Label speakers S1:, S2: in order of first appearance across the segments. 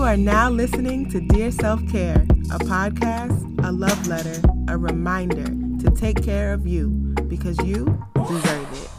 S1: You are now listening to Dear Self Care, a podcast, a love letter, a reminder to take care of you because you deserve it.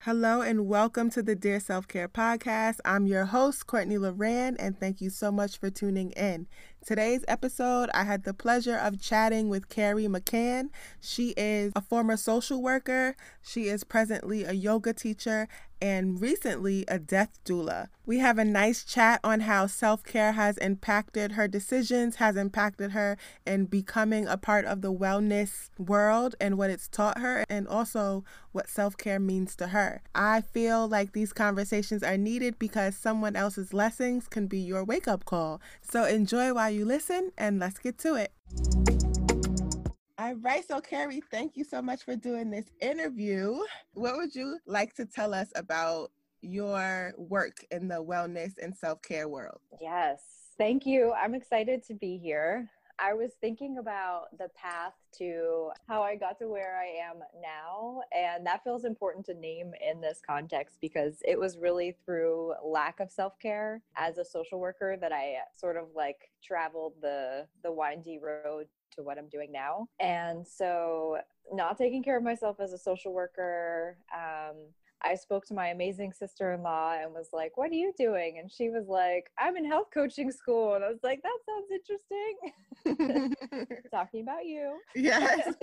S1: Hello and welcome to the Dear Self Care Podcast. I'm your host, Courtney Lauran, and thank you so much for tuning in. Today's episode, I had the pleasure of chatting with Carrie McCann. She is a former social worker, she is presently a yoga teacher, and recently a death doula. We have a nice chat on how self care has impacted her decisions, has impacted her in becoming a part of the wellness world and what it's taught her, and also what self care means to her. I feel like these conversations are needed because someone else's lessons can be your wake up call. So enjoy while you listen, and let's get to it. All right, so Carrie, thank you so much for doing this interview. What would you like to tell us about your work in the wellness and self care world?
S2: Yes, thank you. I'm excited to be here. I was thinking about the path to how I got to where I am now. And that feels important to name in this context because it was really through lack of self care as a social worker that I sort of like traveled the, the windy road to what I'm doing now. And so, not taking care of myself as a social worker, um, I spoke to my amazing sister in law and was like, What are you doing? And she was like, I'm in health coaching school. And I was like, That sounds interesting. Talking about you.
S1: Yes.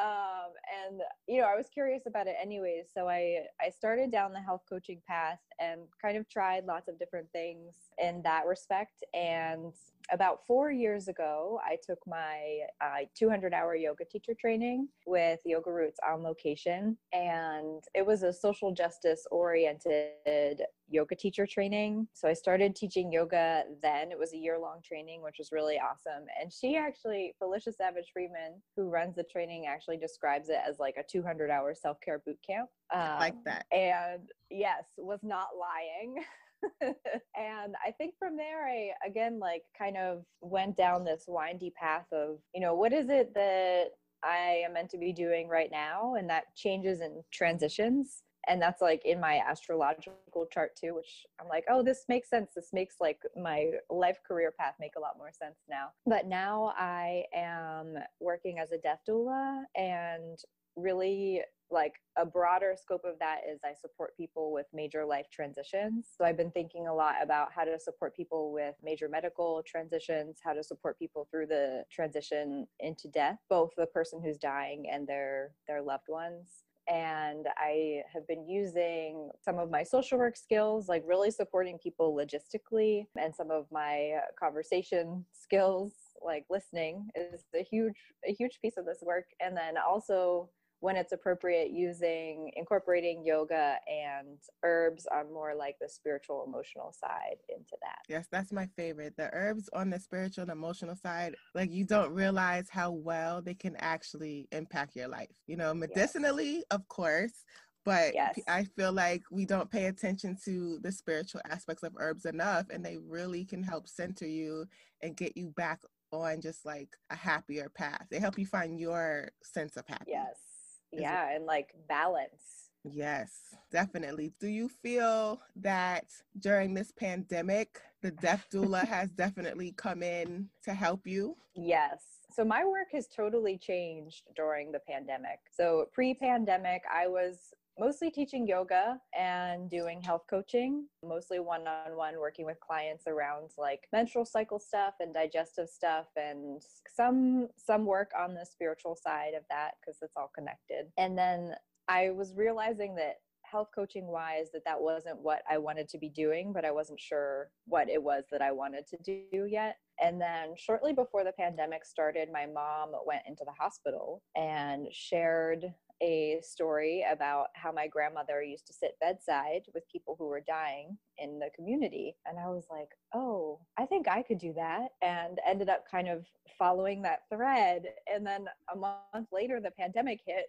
S2: um, and, you know, I was curious about it anyways. So I, I started down the health coaching path and kind of tried lots of different things in that respect. And about four years ago, I took my uh, 200 hour yoga teacher training with Yoga Roots on location. And it was a social justice oriented yoga teacher training. So I started teaching yoga then. It was a year long training, which was really awesome. And she actually, Felicia Savage Friedman, who runs the training, actually describes it as like a 200 hour self care boot camp.
S1: Um, I like that.
S2: And yes, was not lying. and I think from there, I again, like, kind of went down this windy path of, you know, what is it that I am meant to be doing right now? And that changes and transitions. And that's like in my astrological chart too, which I'm like, oh, this makes sense. This makes like my life career path make a lot more sense now. But now I am working as a death doula and really like a broader scope of that is I support people with major life transitions. So I've been thinking a lot about how to support people with major medical transitions, how to support people through the transition into death, both the person who's dying and their their loved ones and I have been using some of my social work skills, like really supporting people logistically, and some of my conversation skills, like listening, is a huge a huge piece of this work. And then also when it's appropriate using incorporating yoga and herbs on more like the spiritual emotional side into that
S1: yes that's my favorite the herbs on the spiritual and emotional side like you don't realize how well they can actually impact your life you know medicinally yes. of course but yes. I feel like we don't pay attention to the spiritual aspects of herbs enough, and they really can help center you and get you back on just like a happier path. They help you find your sense of happiness.
S2: Yes yeah and like balance.
S1: Yes definitely. Do you feel that during this pandemic the death doula has definitely come in to help you?
S2: Yes so my work has totally changed during the pandemic so pre-pandemic i was mostly teaching yoga and doing health coaching, mostly one on one working with clients around like menstrual cycle stuff and digestive stuff and some some work on the spiritual side of that because it's all connected. And then I was realizing that health coaching wise that that wasn't what I wanted to be doing, but I wasn't sure what it was that I wanted to do yet. And then shortly before the pandemic started, my mom went into the hospital and shared a story about how my grandmother used to sit bedside with people who were dying in the community. And I was like, oh, I think I could do that. And ended up kind of following that thread. And then a month later, the pandemic hit.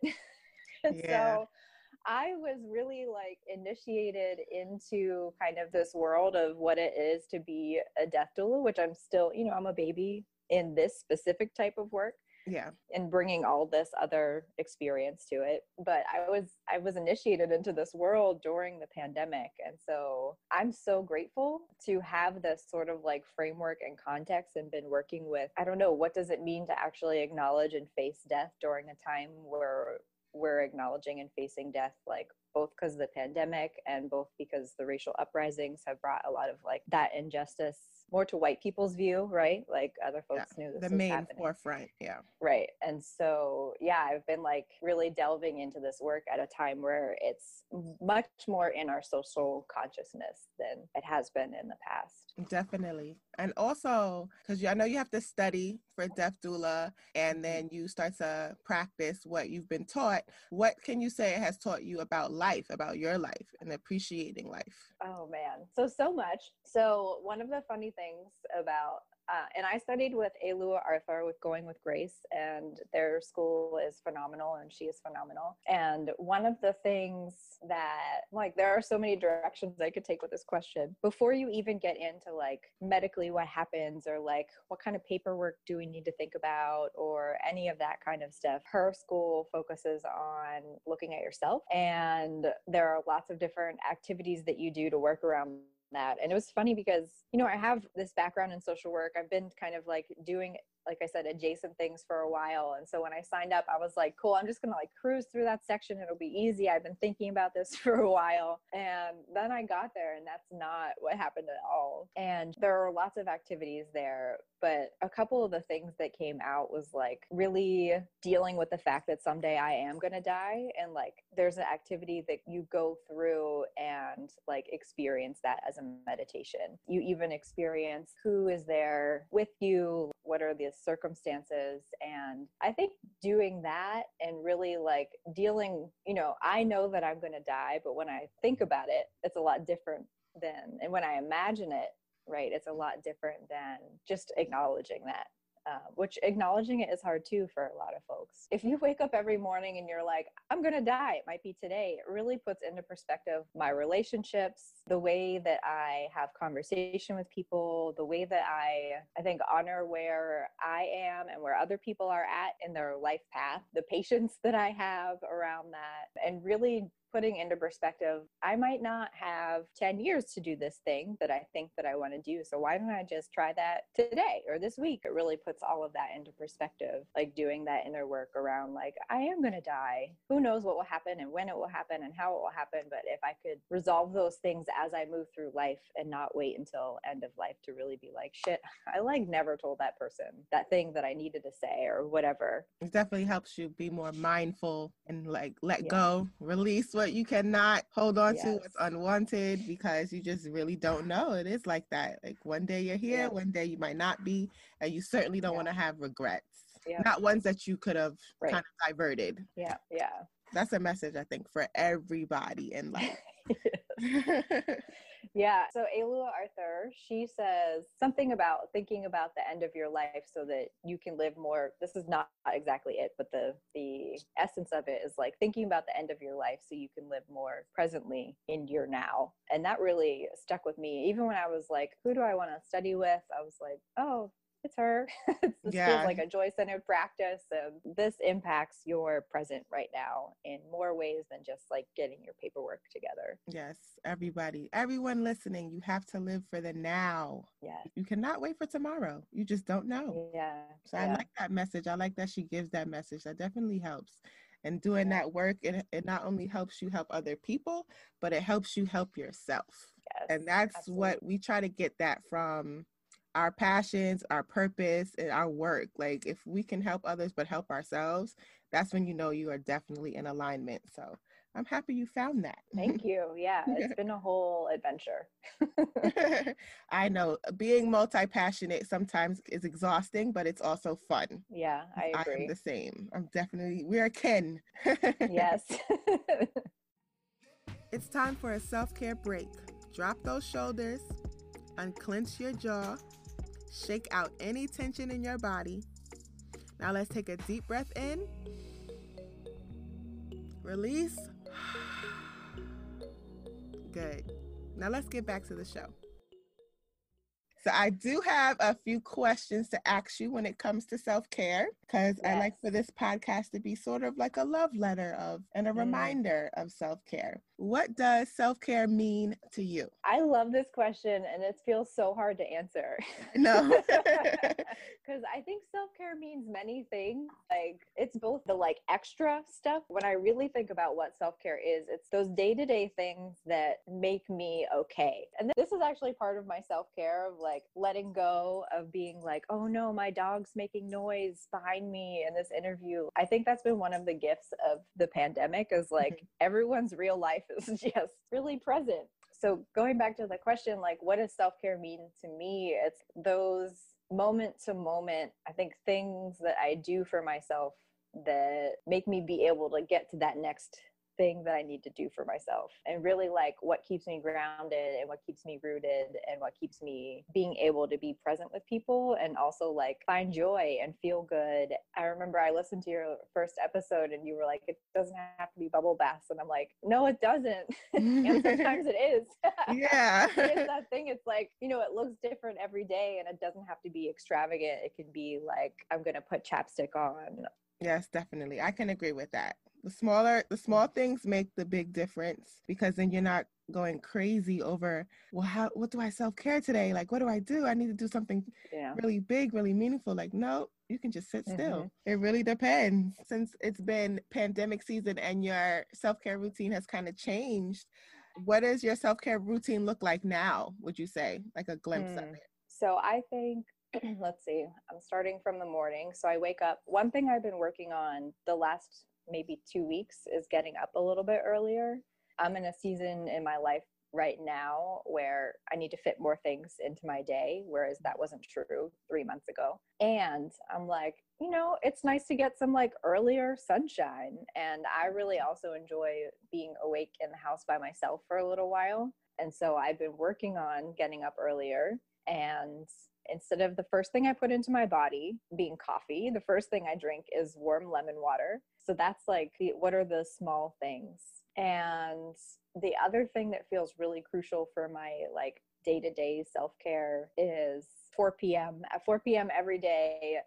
S2: and yeah. so I was really like initiated into kind of this world of what it is to be a death doula, which I'm still, you know, I'm a baby in this specific type of work
S1: Yeah.
S2: And bringing all this other experience to it. But I was I was initiated into this world during the pandemic. And so I'm so grateful to have this sort of like framework and context and been working with I don't know what does it mean to actually acknowledge and face death during a time where we're acknowledging and facing death like both because of the pandemic and both because the racial uprisings have brought a lot of like that injustice more to white people's view, right? Like other folks yeah, knew this
S1: the main
S2: happening.
S1: forefront, yeah.
S2: Right. And so, yeah, I've been like really delving into this work at a time where it's much more in our social consciousness than it has been in the past.
S1: Definitely. And also, because I know you have to study for death doula and mm-hmm. then you start to practice what you've been taught. What can you say it has taught you about life, about your life and appreciating life?
S2: Oh, man. So, so much. So, one of the funny things about uh, and I studied with Alua Arthur with Going with Grace, and their school is phenomenal, and she is phenomenal. And one of the things that, like, there are so many directions I could take with this question. Before you even get into, like, medically what happens, or like, what kind of paperwork do we need to think about, or any of that kind of stuff, her school focuses on looking at yourself. And there are lots of different activities that you do to work around that. And it was funny because, you know, I have this background in social work. I've been kind of like doing like I said, adjacent things for a while. And so when I signed up, I was like, cool, I'm just going to like cruise through that section. It'll be easy. I've been thinking about this for a while. And then I got there, and that's not what happened at all. And there are lots of activities there, but a couple of the things that came out was like really dealing with the fact that someday I am going to die and like there's an activity that you go through and like experience that as a meditation. You even experience who is there with you, what are the circumstances and I think doing that and really like dealing, you know, I know that I'm going to die, but when I think about it, it's a lot different than and when I imagine it right? It's a lot different than just acknowledging that. Um, which acknowledging it is hard too for a lot of folks. If you wake up every morning and you're like, I'm going to die, it might be today, it really puts into perspective my relationships, the way that I have conversation with people, the way that I, I think, honor where I am and where other people are at in their life path, the patience that I have around that, and really putting into perspective i might not have 10 years to do this thing that i think that i want to do so why don't i just try that today or this week it really puts all of that into perspective like doing that inner work around like i am going to die who knows what will happen and when it will happen and how it will happen but if i could resolve those things as i move through life and not wait until end of life to really be like shit i like never told that person that thing that i needed to say or whatever
S1: it definitely helps you be more mindful and like let yeah. go release what you cannot hold on yes. to what's unwanted because you just really don't know it is like that like one day you're here yeah. one day you might not be and you certainly don't yeah. want to have regrets yeah. not ones that you could have right. kind of diverted
S2: yeah yeah
S1: that's a message i think for everybody in life
S2: Yeah. So Alua Arthur, she says something about thinking about the end of your life so that you can live more. This is not exactly it, but the the essence of it is like thinking about the end of your life so you can live more presently in your now. And that really stuck with me. Even when I was like, who do I want to study with? I was like, oh, it's her. this yeah. feels like a joy centered practice. And this impacts your present right now in more ways than just like getting your paperwork together.
S1: Yes, everybody, everyone listening, you have to live for the now.
S2: Yeah.
S1: You cannot wait for tomorrow. You just don't know.
S2: Yeah.
S1: So yeah. I like that message. I like that she gives that message. That definitely helps. And doing that work, it, it not only helps you help other people, but it helps you help yourself. Yes, and that's absolutely. what we try to get that from our passions, our purpose, and our work. Like if we can help others but help ourselves, that's when you know you are definitely in alignment. So I'm happy you found that.
S2: Thank you. Yeah, it's been a whole adventure.
S1: I know being multi passionate sometimes is exhausting, but it's also fun.
S2: Yeah, I agree.
S1: I am the same. I'm definitely, we're kin.
S2: yes.
S1: it's time for a self care break. Drop those shoulders, unclench your jaw Shake out any tension in your body. Now let's take a deep breath in. Release. Good. Now let's get back to the show. So I do have a few questions to ask you when it comes to self-care because yes. I like for this podcast to be sort of like a love letter of and a mm. reminder of self-care. What does self-care mean to you?
S2: I love this question and it feels so hard to answer.
S1: No.
S2: Cuz I think self-care means many things. Like it's both the like extra stuff. When I really think about what self-care is, it's those day-to-day things that make me okay. And this is actually part of my self-care of like letting go of being like, "Oh no, my dog's making noise behind me in this interview." I think that's been one of the gifts of the pandemic is like mm-hmm. everyone's real life is just really present. So going back to the question, like, what does self care mean to me? It's those moment to moment, I think things that I do for myself that make me be able to get to that next thing that I need to do for myself and really like what keeps me grounded and what keeps me rooted and what keeps me being able to be present with people and also like find joy and feel good. I remember I listened to your first episode and you were like, it doesn't have to be bubble baths. And I'm like, no, it doesn't. and sometimes it is.
S1: Yeah.
S2: it's that thing. It's like, you know, it looks different every day and it doesn't have to be extravagant. It can be like, I'm going to put chapstick on.
S1: Yes, definitely. I can agree with that the smaller the small things make the big difference because then you're not going crazy over well how what do i self-care today? Like what do i do? I need to do something yeah. really big really meaningful. Like no you can just sit still. Mm-hmm. it really depends. Since it's been pandemic season and your self-care routine has kind of changed what does your self-care routine look like now would you say? Like a glimpse mm. of it.
S2: So i think let's see i'm starting from the morning. So i wake up one thing i've been working on the last maybe two weeks is getting up a little bit earlier. I'm in a season in my life right now where I need to fit more things into my day, whereas that wasn't true three months ago. And I'm like, you know, it's nice to get some like earlier sunshine. And I really also enjoy being awake in the house by myself for a little while. And so I've been working on getting up earlier and instead of the first thing I put into my body being coffee, the first thing I drink is warm lemon water. So that's like, what are the small things? And the other thing that feels really crucial for my like day to day self care is 4 p.m. At 4 p.m. every day,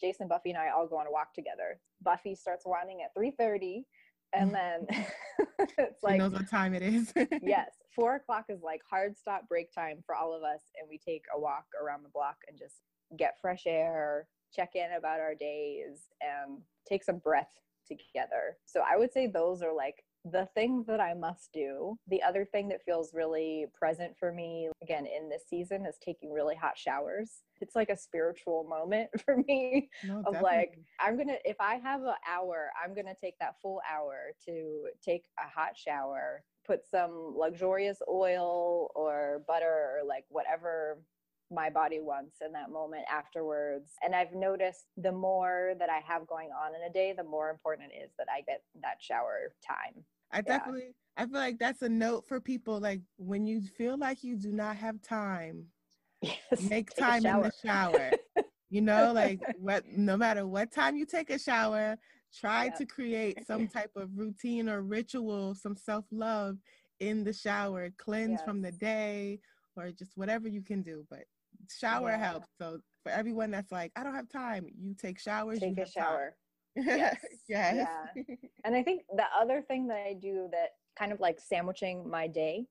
S2: Jason, Buffy, and I all go on a walk together. Buffy starts wanting at 3:30, and then
S1: it's like she knows what time it is.
S2: yes, four o'clock is like hard stop break time for all of us, and we take a walk around the block and just get fresh air, check in about our days, and take some breath together. So I would say those are like the thing that I must do. The other thing that feels really present for me, again, in this season, is taking really hot showers. It's like a spiritual moment for me no, of definitely. like, I'm gonna, if I have an hour, I'm gonna take that full hour to take a hot shower, put some luxurious oil or butter or like whatever my body wants in that moment afterwards. And I've noticed the more that I have going on in a day, the more important it is that I get that shower time.
S1: I definitely, yeah. I feel like that's a note for people. Like when you feel like you do not have time, yes, make time in the shower. you know, like what, no matter what time you take a shower, try yeah. to create some type of routine or ritual, some self love in the shower, cleanse yes. from the day or just whatever you can do. But shower yeah. helps. So for everyone that's like, I don't have time, you take showers.
S2: Take a shower. yes.
S1: yes.
S2: Yeah. And I think the other thing that I do that kind of like sandwiching my day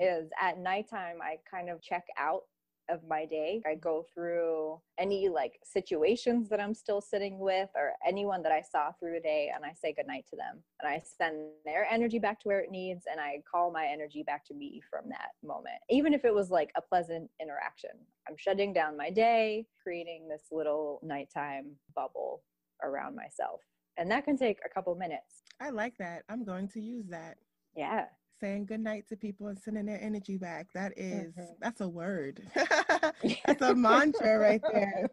S2: mm-hmm. is at nighttime I kind of check out of my day. I go through any like situations that I'm still sitting with or anyone that I saw through the day and I say goodnight to them. And I send their energy back to where it needs and I call my energy back to me from that moment. Even if it was like a pleasant interaction. I'm shutting down my day, creating this little nighttime bubble around myself. And that can take a couple minutes.
S1: I like that. I'm going to use that.
S2: Yeah
S1: saying good night to people and sending their energy back. That is, mm-hmm. that's a word. that's a mantra right there.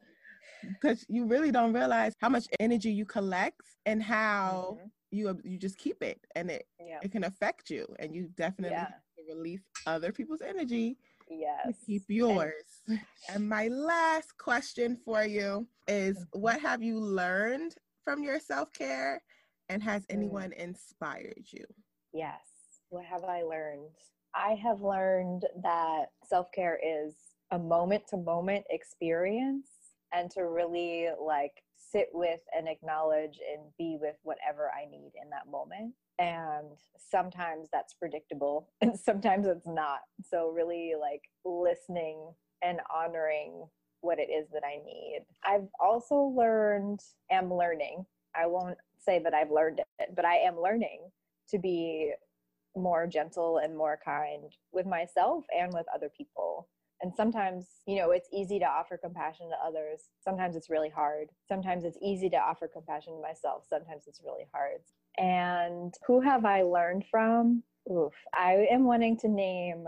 S1: Because you really don't realize how much energy you collect and how mm-hmm. you you just keep it, and it yeah. it can affect you, and you definitely yeah. release other people's energy.
S2: Yes,
S1: keep yours. And, and my last question for you is: mm-hmm. What have you learned from your self care, and has mm. anyone inspired you?
S2: Yes what have I learned? I have learned that self care is a moment to moment experience and to really like sit with and acknowledge and be with whatever I need in that moment. And sometimes that's predictable and sometimes it's not. So, really, like listening and honoring what it is that I need. I've also learned, am learning. I won't say that I've learned it, but I am learning to be more gentle and more kind with myself and with other people. And sometimes, you know, it's easy to offer compassion to others. Sometimes it's really hard. Sometimes it's easy to offer compassion to myself. Sometimes it's really hard. And who have I learned from? Oof. I am wanting to name,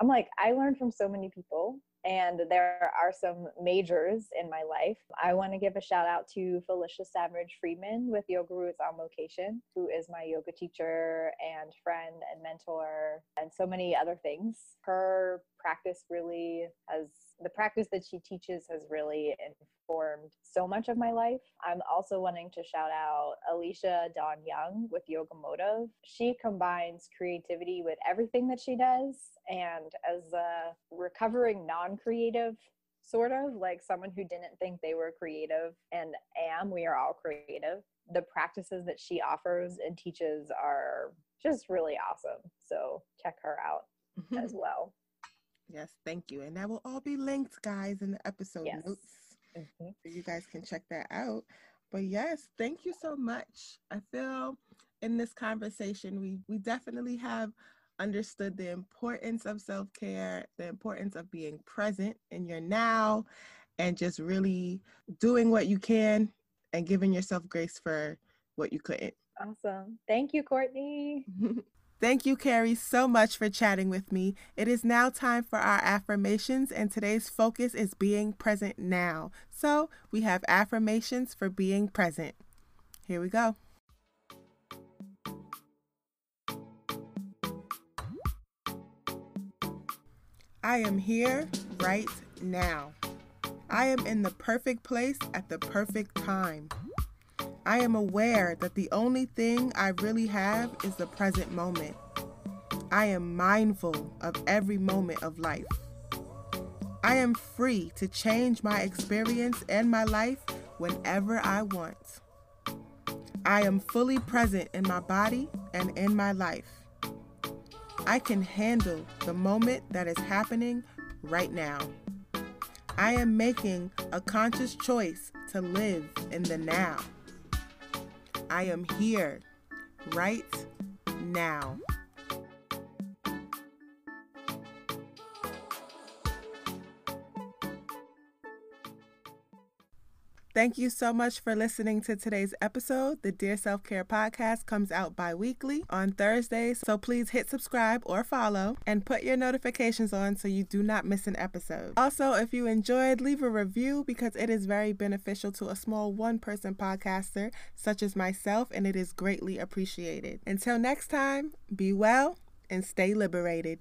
S2: I'm like, I learned from so many people and there are some majors in my life. I want to give a shout out to Felicia Savage Friedman with Yoga Roots on Location, who is my yoga teacher and friend and mentor, and so many other things. Her practice really has the practice that she teaches has really informed so much of my life. I'm also wanting to shout out Alecia Dawn Young with Yoga Motif. She combines creativity with everything that she does. And as a recovering non creative, sort of like someone who didn't think they were creative and am, we are all creative. The practices that she offers and teaches are just really awesome. So check her out as well.
S1: Yes, thank you. And that will all be linked, guys, in the episode yes. notes. Mm-hmm. So you guys can check that out. But yes, thank you so much. I feel in this conversation, we, we definitely have understood the importance of self care, the importance of being present in your now, and just really doing what you can and giving yourself grace for what you couldn't.
S2: Awesome. Thank you, Courtney.
S1: Thank you, Carrie, so much for chatting with me. It is now time for our affirmations, and today's focus is being present now. So we have affirmations for being present. Here we go. I am here right now. I am in the perfect place at the perfect time. I am aware that the only thing I really have is the present moment. I am mindful of every moment of life. I am free to change my experience and my life whenever I want. I am fully present in my body and in my life. I can handle the moment that is happening right now. I am making a conscious choice to live in the now. I am here right now. Thank you so much for listening to today's episode. The Dear Self Care Podcast comes out bi weekly on Thursdays, so please hit subscribe or follow and put your notifications on so you do not miss an episode. Also, if you enjoyed, leave a review because it is very beneficial to a small one person podcaster such as myself, and it is greatly appreciated. Until next time, be well and stay liberated.